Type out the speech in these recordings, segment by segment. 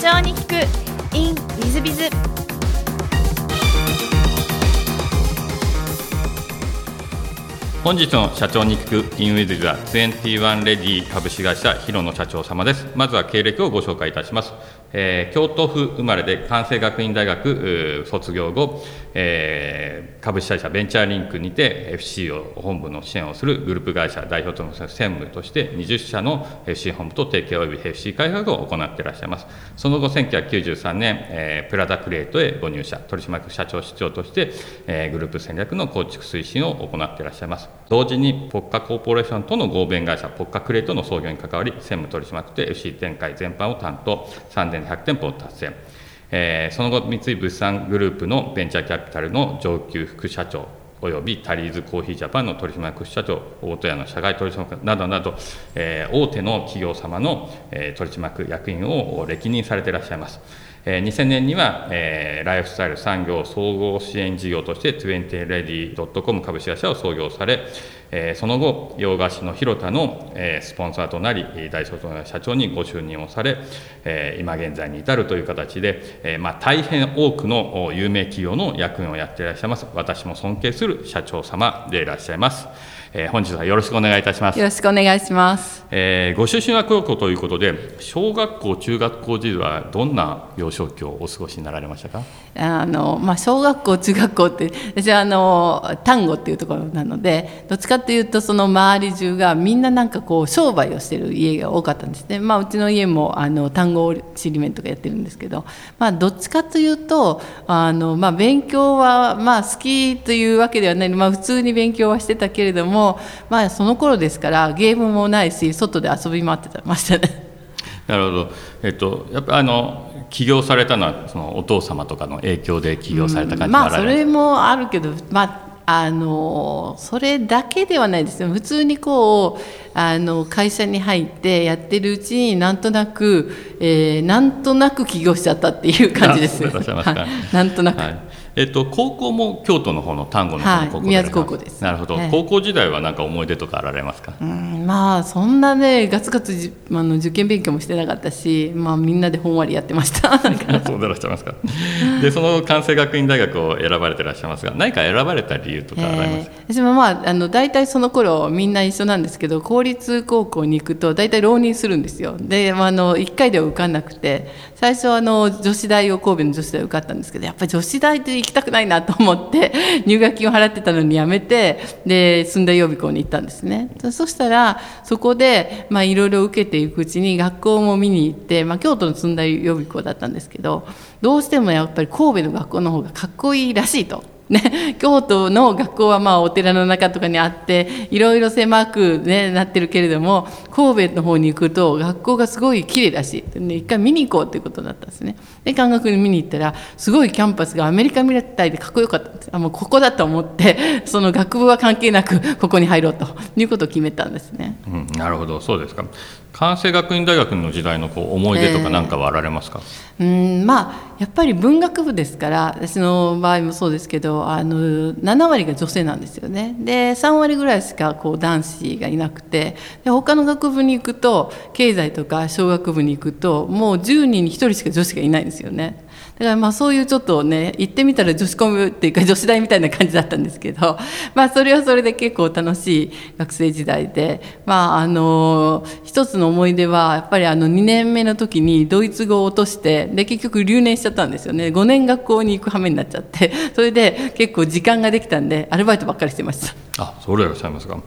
長に聞く in ウィズビズ。本日の社長に聞くインウィズは21レディ株式会社広野社長様です。まずは経歴をご紹介いたします。えー、京都府生まれで関西学院大学卒業後、えー、株式会社ベンチャーリンクにて FC を本部の支援をするグループ会社代表との専務として20社の FC 本部と提携及び FC 開発を行っていらっしゃいます。その後1993年、えー、プラダクリエイトへご入社。取締役社長室長として、えー、グループ戦略の構築推進を行っていらっしゃいます。同時にポッカコーポレーションとの合弁会社ポッカクリエイトの創業に関わり専務取締役で FC 展開全般を担当3年100店舗を達成、えー、その後三井物産グループのベンチャーキャピタルの上級副社長およびタリーズコーヒージャパンの取締役社長、大戸屋の社外取締役などなど、えー、大手の企業様の、えー、取締役役員を歴任されていらっしゃいます。2000年には、ライフスタイル産業総合支援事業として20レディ .com 株式会社を創業され、その後、洋菓子の広田の、スポンサーとなり、大卒の社長にご就任をされ、今現在に至るという形で、大変多くの有名企業の役員をやっていらっしゃいます、私も尊敬する社長様でいらっしゃいます。えー、本日はよろしくお願いいたします。よろしくお願いします。えー、ご出身は高校ということで、小学校、中学校時代はどんな幼少期をお過ごしになられましたか？あの、まあ、小学校、中学校って、私はあの単語っていうところなので、どっちかっていうと、その周り中がみんななんかこう商売をしてる家が多かったんですね。まあ、うちの家もあの単語ちりめんとかやってるんですけど、まあ、どっちかというと、あのまあ勉強はまあ好きというわけではない、まあ普通に勉強はしてたけれども。もまあその頃ですからゲームもないし外で遊び回ってましたね。なるほど、えっと、やっぱあの起業されたのはそのお父様とかの影響で起業された感じまあそれもあるけど、まああのそれだけではないですよ。普通にこうあの会社に入ってやってるうちになんとなく、えー、なんとなく起業しちゃったっていう感じです。なんとなく、はい。えっと、高校も京都の方の丹後の方の高校、はい、宮津高校です。なるほど、高校時代は何か思い出とかあられますか？うんまあそんなねガツガツじあの受験勉強もしてなかったし、まあ、みんなでほんわりやってました。そうでいらっしゃいますか？でその関西学院大学を選ばれていらっしゃいますが何か選ばれた理由とかあられます？か、えー、私もまああの大体その頃みんな一緒なんですけど公立高校に行くと大体浪人するんですよで、あ、の1回では受かんなくて最初あの女子大を神戸の女子大受かったんですけどやっぱり女子大って行きたくないなと思って 入学金を払ってたのにやめてで駿台予備校に行ったんですねそしたらそこでいろいろ受けていくうちに学校も見に行って、まあ、京都の駿台予備校だったんですけどどうしてもやっぱり神戸の学校の方がかっこいいらしいと。ね、京都の学校はまあお寺の中とかにあっていろいろ狭く、ね、なってるけれども神戸の方に行くと学校がすごい綺麗だしで一回見に行こうっていうことだったんですね。で感学に見に行ったらすごいキャンパスがアメリカみたいでかっこよかったんです。あもうここだと思って その学部は関係なくここに入ろうということを決めたんですね、うん、なるほど。そうですか。関西学院大学の時代のこう思い出とか何かはあられますか、えー、うんまあやっぱり文学部ですから私の場合もそうですけどあの7割が女性なんですよねで3割ぐらいしかこう男子がいなくてで他の学部に行くと経済とか小学部に行くともう10人に1人しか女子がいないんですよね。だからまあそういうちょっとね行ってみたら女子コミっていうか女子大みたいな感じだったんですけど、まあ、それはそれで結構楽しい学生時代で、まあ、あの一つの思い出はやっぱりあの2年目の時にドイツ語を落としてで結局留年しちゃったんですよね。5年学校に行く羽目になっちゃって。それで結構時間ができたんでアルバイトばっかりしてました。あそれいらっしゃいますか？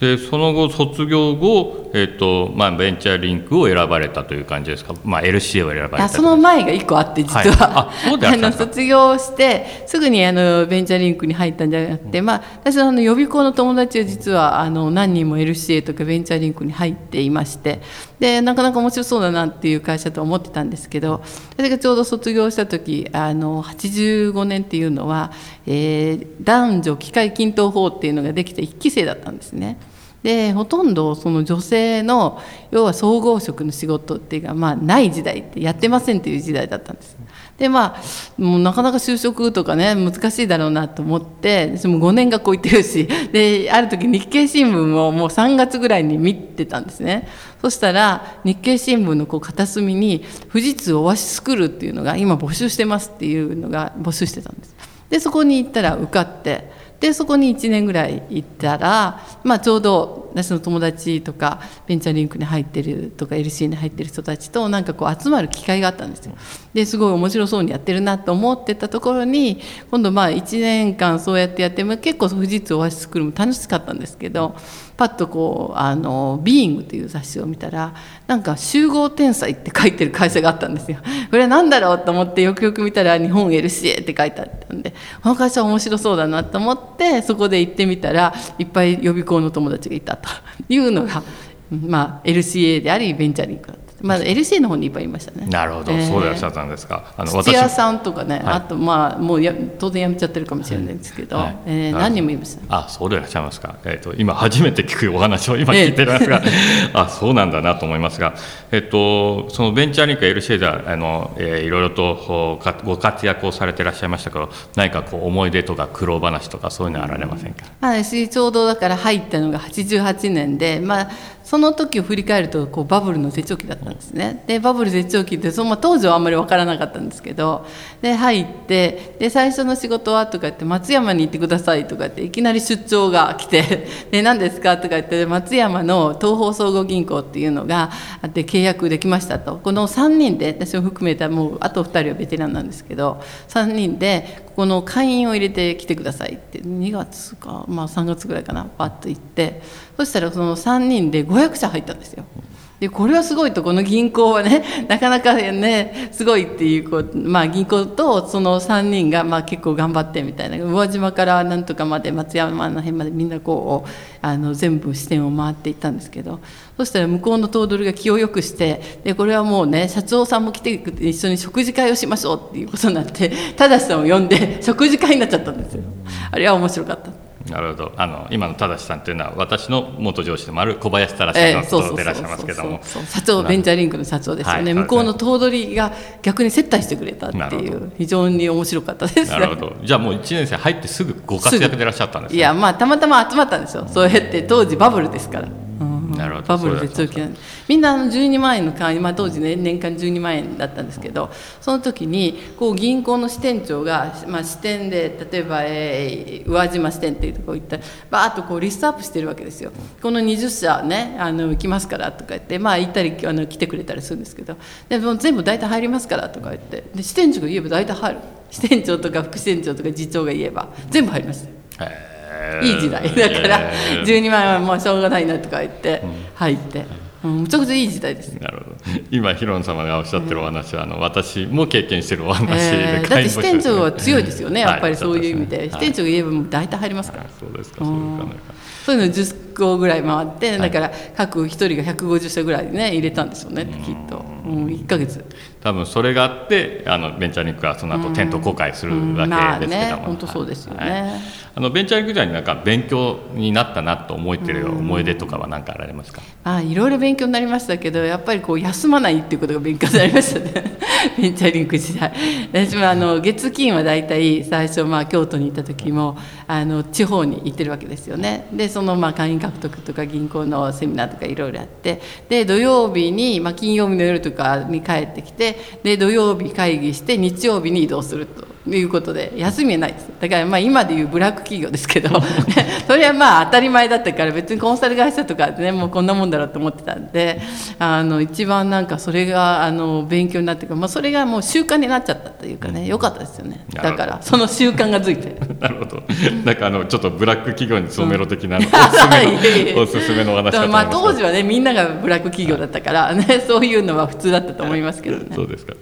でその後卒業後、えーとまあ、ベンチャーリンクを選ばれたという感じですか、まあ、LCA を選ばれたその前が1個あって実は、はい、あ の卒業してすぐにあのベンチャーリンクに入ったんじゃなくて、まあ、私はあの予備校の友達は実はあの何人も LCA とかベンチャーリンクに入っていましてでなかなか面白そうだなっていう会社と思ってたんですけど私がちょうど卒業した時あの85年っていうのは、えー、男女機械均等法っていうのができた1期生だったんですね。でほとんどその女性の要は総合職の仕事っていうか、まあ、ない時代ってやってませんっていう時代だったんです。でまあもうなかなか就職とかね難しいだろうなと思って私も5年学校行ってるしである時日経新聞をもう3月ぐらいに見てたんですね。そしたら日経新聞のこう片隅に「富士通オアシスクール」っていうのが今募集してますっていうのが募集してたんです。でそこに行ったら受かってでそこに1年ぐらい行ったら、まあ、ちょうど私の友達とかベンチャーリンクに入ってるとか LC に入ってる人たちとなんかこう集まる機会があったんですよ。ですごい面白そうにやってるなと思ってたところに今度まあ1年間そうやってやって結構富士通オアシスクールも楽しかったんですけどパッとこうあの「ビーイングという雑誌を見たらなんか「集合天才」って書いてる会社があったんですよ。これは何だろうと思ってよくよく見たら「日本 LCA」って書いてあったんでこの会社面白そうだなと思ってそこで行ってみたらいっぱい予備校の友達がいたいうのが、まあ、LCA でありベンチャーリンクだ。まあ、LC の方にいっぱいいましたね。なるほど、えー、そうでいらっしゃったんですか？あの土屋さんとかね、はい、あとまあもうや当然やめちゃってるかもしれないんですけど、はい、えー、何人もいました。あ、そうでいらっしゃいますか。えっ、ー、と今初めて聞くお話を今聞いてるんですが、えー、あ、そうなんだなと思いますが、えっ、とそのベンチャーリンク LC ではあの、えー、いろいろとご活躍をされていらっしゃいましたけど、何かこう思い出とか苦労話とかそういうのはあられませんか？まあ、私ちょうどだから入ったのが88年で、まあその時を振り返るとこうバブルの絶頂期だったんですね。でバブル絶頂期ってその、まあ、当時はあんまり分からなかったんですけどで入ってで最初の仕事はとか言って松山に行ってくださいとかっていきなり出張が来て で何ですかとか言って松山の東方総合銀行っていうのがあって契約できましたと。この3人で私を含めたもうあと2人はベテランなんですけど3人でこの会員を入れてきてくださいって。2月か、まあ、3月ぐらいかな。パッと行って。そしたらその3人で500社入ったんですよ。でこれはすごいとこの銀行はね なかなかねすごいっていうこう、まあ、銀行とその3人がまあ結構頑張ってみたいな宇和島からなんとかまで松山の辺までみんなこうあの全部支店を回っていったんですけどそしたら向こうの頭取が気をよくしてでこれはもうね社長さんも来て一緒に食事会をしましょうっていうことになって正さんを呼んで食事会になっちゃったんですよ。あれは面白かった。なるほど。あの今の正さんというのは私の元上司でもある小林忠さんのことでいらっしゃいますけども。社長ベンチャーリンクの社長ですよね、はい、向こうの頭取が逆に接待してくれたっていう非常に面白かったです、なるほど。じゃあもう1年生入ってすぐご活躍でいらっしゃったんです、ね、いやまあたまたま集まったんですよ。そうやって当時バブルですから。なるほど。バブル絶頂期なんでみんなあの12万円の会員、まあ、当時、ね、年間12万円だったんですけどその時にこう銀行の支店長が、まあ、支店で例えば、えー、宇和島支店っていうところ行ったらバーッとこうリストアップしてるわけですよ。この20社ねあの行きますからとか言ってまあ行ったりあの来てくれたりするんですけど。でも全部大体入りますからとか言って。で支店長が言えば大体入る。支店長とか副支店長とか次長が言えば全部入りました。いい時代だから12万円はもうしょうがないなとか言って入って。うん、むちゃくちゃいい時代です、なるほど今ヒロン様がおっしゃってるお話は、あの私も経験してるお話で、えー、だって支店長は強いですよね、やっぱりそういう意味で、はい、支店長が言えばもう大体入りますから、そうですかそういうか。そういうの10個ぐらい回って、だから各一人が150社ぐらいね入れたんでしょうねきっと、うん、1か月。多分それがあってあのベンチャーリンクはその後店頭公開するわけですけども、本当そうですよね、はい、あのベンチャーリンク時代になんか勉強になったなと思えてる思い出とかは何かあられますか、あいろいろ勉強になりましたけどやっぱりこう休まないっていうことが勉強になりましたね。ベンチャーリンク時代。私もあの月金は大体最初まあ京都に行った時もあの地方に行ってるわけですよね。でそのまあ会員獲得とか銀行のセミナーとかいろいろあってで土曜日に、まあ、金曜日の夜とかに帰ってきてで土曜日会議して日曜日に移動すると。いうことで休みはないです。だからまあ今でいうブラック企業ですけどそれはまあ当たり前だったから別にコンサル会社とかねもうこんなもんだろうと思ってたんであの一番なんかそれがあの勉強になってか、まあ、それがもう習慣になっちゃったというかねよかったですよね。だからその習慣がついて。なるほど。なんかあのちょっとブラック企業に勤めろ的な、うん、おすすめのお話かまあ当時はねみんながブラック企業だったからねそういうのは普通だったと思いますけどね。そうですか、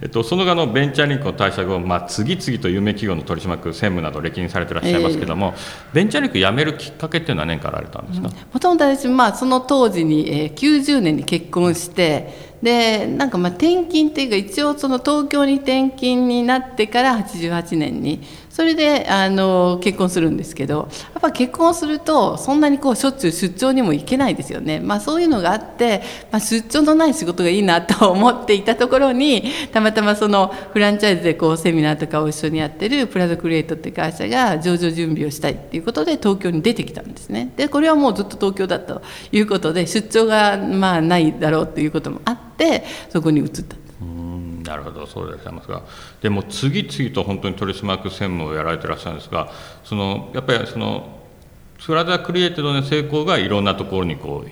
えっと、その後のベンチャーリンクの退社後、まあ、次々と有名企業の取締役専務など歴任されていらっしゃいますけども、えー、ベンチャーリンク辞めるきっかけっていうのは年からあれたんですか？もともと私、まあ、その当時に、えー、90年に結婚してでなんかまあ転勤っていうか一応その東京に転勤になってから88年にそれであの結婚するんですけどやっぱ結婚するとそんなにこうしょっちゅう出張にも行けないですよね、まあ、そういうのがあって、まあ、出張のない仕事がいいなと思っていたところにたまたまそのフランチャイズでこうセミナーとかを一緒にやってるプラザクリエイトって会社が上場準備をしたいっていうことで東京に出てきたんですね。でこれはもうずっと東京だということで出張がまあないだろうということもあってそこに移った。なるほどそうでございますが。でも次々と本当に取締役専務をやられてらっしゃるんですがそのやっぱりそのプラザクリエイティドの成功がいろんなところにこう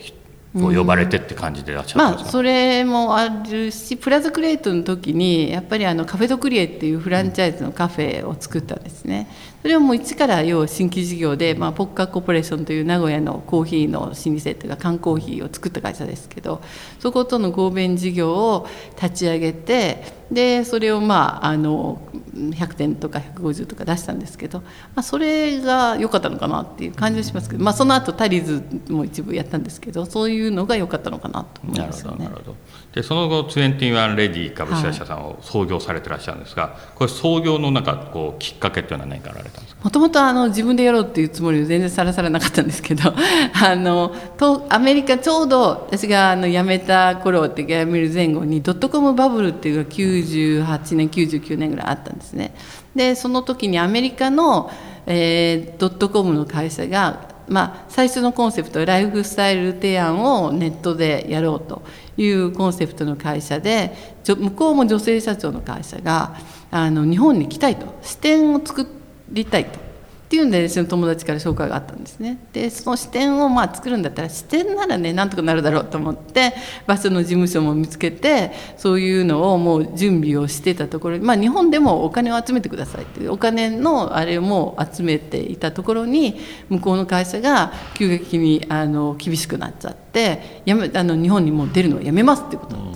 こう呼ばれてって感じでらっしゃるんですか、まあ、それもあるしプラザクリエイトの時にやっぱりあのカフェドクリエっていうフランチャイズのカフェを作ったんですね。それをもう一から要新規事業で、まあ、ポッカコーポレーションという名古屋のコーヒーの老舗というか缶コーヒーを作った会社ですけどそことの合弁事業を立ち上げてでそれをまああの100点とか150とか出したんですけど、まあ、それが良かったのかなっていう感じはしますけど、まあ、その後タリーズも一部やったんですけどそういうのが良かったのかなと思いますよね。なるほどでその後21レディ株式会社さんを創業されてらっしゃるんですが、はい、これ創業のなんかこうきっかけっていうのは何かあられたんですか？もともとあの自分でやろうっていうつもりは全然さらさらなかったんですけど あのとアメリカちょうど私があの辞めた頃って辞める前後にドットコムバブルっていうのが98年99年ぐらいあったんですね。でその時にアメリカの、えー、ドットコムの会社がまあ、最初のコンセプトライフスタイル提案をネットでやろうというコンセプトの会社で向こうも女性社長の会社があの日本に来たいと支店を作りたいとっていうんで私の友達から紹介があったんですねでその支店をまあ作るんだったら支店ならねなんとかなるだろうと思って場所の事務所も見つけてそういうのをもう準備をしてたところまあ日本でもお金を集めてくださいっていうお金のあれも集めていたところに向こうの会社が急激にあの厳しくなっちゃってやめあの日本にもう出るのをやめますってことなんです。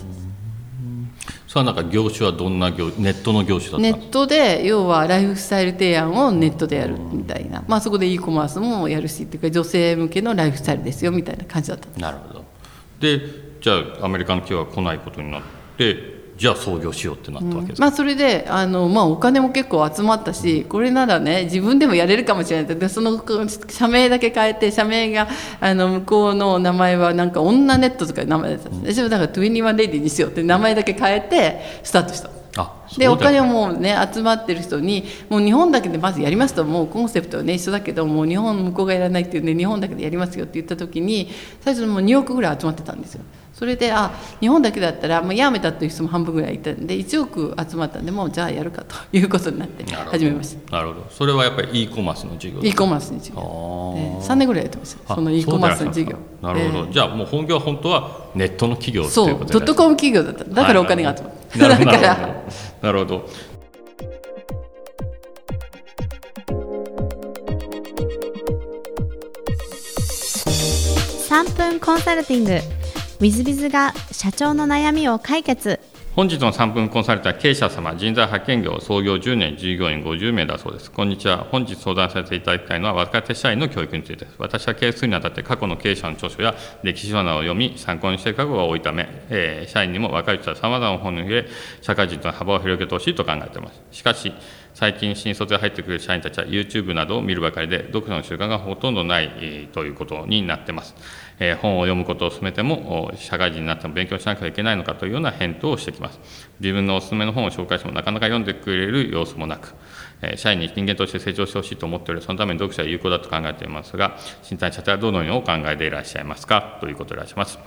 それはなんか業種はどんな業ネットの業種だった？ネットで要はライフスタイル提案をネットでやるみたいな、まあ、そこで e コマースもやるしっていうか女性向けのライフスタイルですよみたいな感じだった。なるほど。でじゃあアメリカの企業が来ないことになってじゃあ創業しようってなったわけです、うん、まあ、それであの、まあ、お金も結構集まったしこれならね自分でもやれるかもしれない。でその社名だけ変えて社名があの向こうの名前はなんか女ネットとか名前だったん。です、うん、だから21レディにしようって名前だけ変えてスタートした。でお金をもうね集まってる人にもう日本だけでまずやりますともうコンセプトはね一緒だけどもう日本向こうがやらないっていうんで日本だけでやりますよって言った時に最初もう2億ぐらい集まってたんですよ。それであ日本だけだったらもうやめたっていう人も半分ぐらいいたんで1億集まったんでもうじゃあやるかということになって始めました。なるほど。それはやっぱり e コマースの事業 e コマースの事業。3年ぐらいやってました。その e コマースの事業。なるほど、えー、じゃあもう本業は本当はネットの企業そうドットコム企業だった。だからお金が集まった、はい、なるほど。なるほど。3分コンサルティングウィズビズが社長の悩みを解決。本日の3分コンサルタ経営者様人材派遣業創業10年従業員50名だそうです。こんにちは。本日相談させていただきたいのは若手社員の教育についてです。私は経営するにあたって過去の経営者の著書や歴史書などを読み参考にしている過去が多いため、えー、社員にも若い人はさまざまな本に触れ社会人との幅を広げてほしいと考えています。しかし最近新卒で入ってくる社員たちは YouTube などを見るばかりで読書の習慣がほとんどない、ということになっています。え本を読むことを進めても社会人になっても勉強しなきゃいけないのかというような返答をしてきます。自分のおすすめの本を紹介してもなかなか読んでくれる様子もなく社員に人間として成長してほしいと思っておりそのために読者は有効だと考えていますが新谷社長はどのようにお考えでいらっしゃいますか？ということでいらっしゃいます、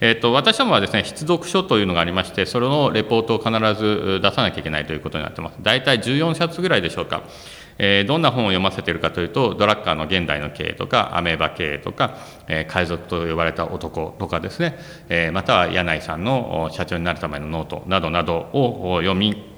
えーと、私どもはですね必読書というのがありましてそれのレポートを必ず出さなきゃいけないということになってます。大体14冊ぐらいでしょうか。えー、どんな本を読ませているかというとドラッカーの現代の経営とかアメーバ経営とか、えー、海賊と呼ばれた男とかですね、えー、または柳井さんの社長になるためのノートなどなどを読み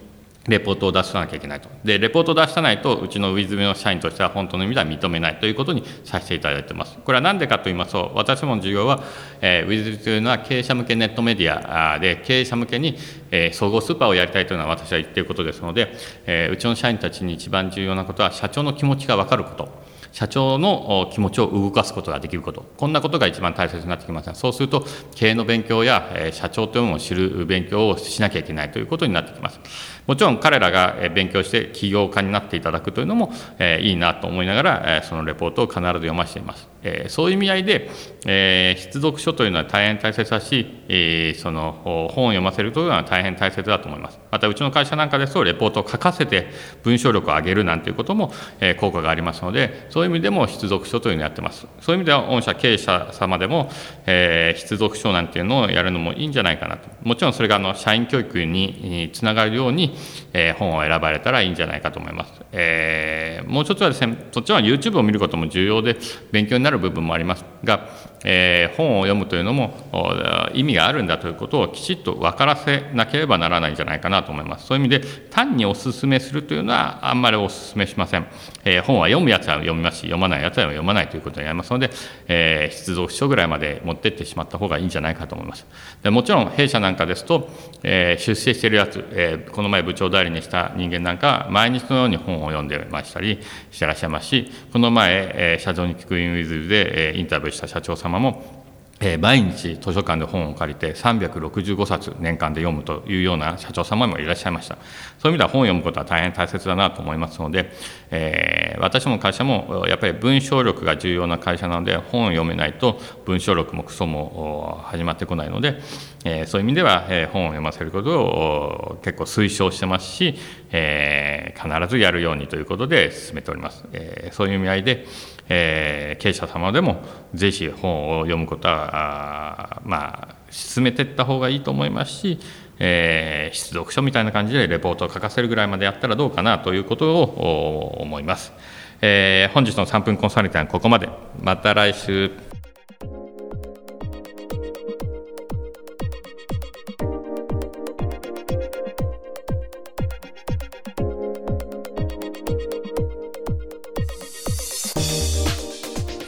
レポートを出さなきゃいけないと。で、レポートを出さないと、うちのウィズメの社員としては本当の意味では認めないということにさせていただいています。これは何でかと言いますと、私もの事業は、えー、ウィズメというのは経営者向けネットメディアで、経営者向けに、えー、総合スーパーをやりたいというのは私は言っていることですので、えー、うちの社員たちに一番重要なことは、社長の気持ちが分かること。社長の気持ちを動かすことができること、こんなことが一番大切になってきますそうすると、経営の勉強や社長というものを知る勉強をしなきゃいけないということになってきます。もちろん彼らが勉強して起業家になっていただくというのも、えいいなと思いながら、えそのレポートを必ず読ませています。えそういう意味合いで、え必読書というのは大変大切だし、えその本を読ませるというのは大変大切だと思います。またうちの会社なんかですとレポートを書かせて文章力を上げるなんていうことも、え効果がありますのでそういう意味でも必読書というのをやってます。そういう意味では御社経営者様でも、え必読書なんていうのをやるのもいいんじゃないかなと。もちろんそれがあの社員教育につながるように、え本を選ばれたらいいんじゃないかと思います。え、もう一つはですね、そっちは YouTube を見ることも重要で勉強になる部分もありますが、えー、本を読むというのも意味があるんだということをきちっと分からせなければならないんじゃないかなと思います。そういう意味で単にお勧めするというのはあんまりお勧めしません。えー、本は読むやつは読みますし、読まないやつは読まないということになりますので、えー、出読書ぐらいまで持ってってしまった方がいいんじゃないかと思います。でもちろん弊社なんかですと、えー、出世してるやつ、えー、この前部長代理にした人間なんか毎日のように本を読んでましたりしてらっしゃいますし、この前、えー、社長に聞くインウィズで、えー、インタビューした社長様もえー、毎日図書館で本を借りて365冊年間で読むというような社長様もいらっしゃいました。そういう意味では本を読むことは大変大切だなと思いますので、えー、私も会社もやっぱり文章力が重要な会社なので本を読めないと文章力もクソも始まってこないので、えー、そういう意味では、え本を読ませることを結構推奨してますし、え必ずやるようにということで進めております、えそういう意味合いでえー、経営者様でもぜひ本を読むことはまあ進めていった方がいいと思いますし、えー、出読書みたいな感じでレポートを書かせるぐらいまでやったらどうかなということを思います。えー、本日の3分コンサルティングはここまで。また来週。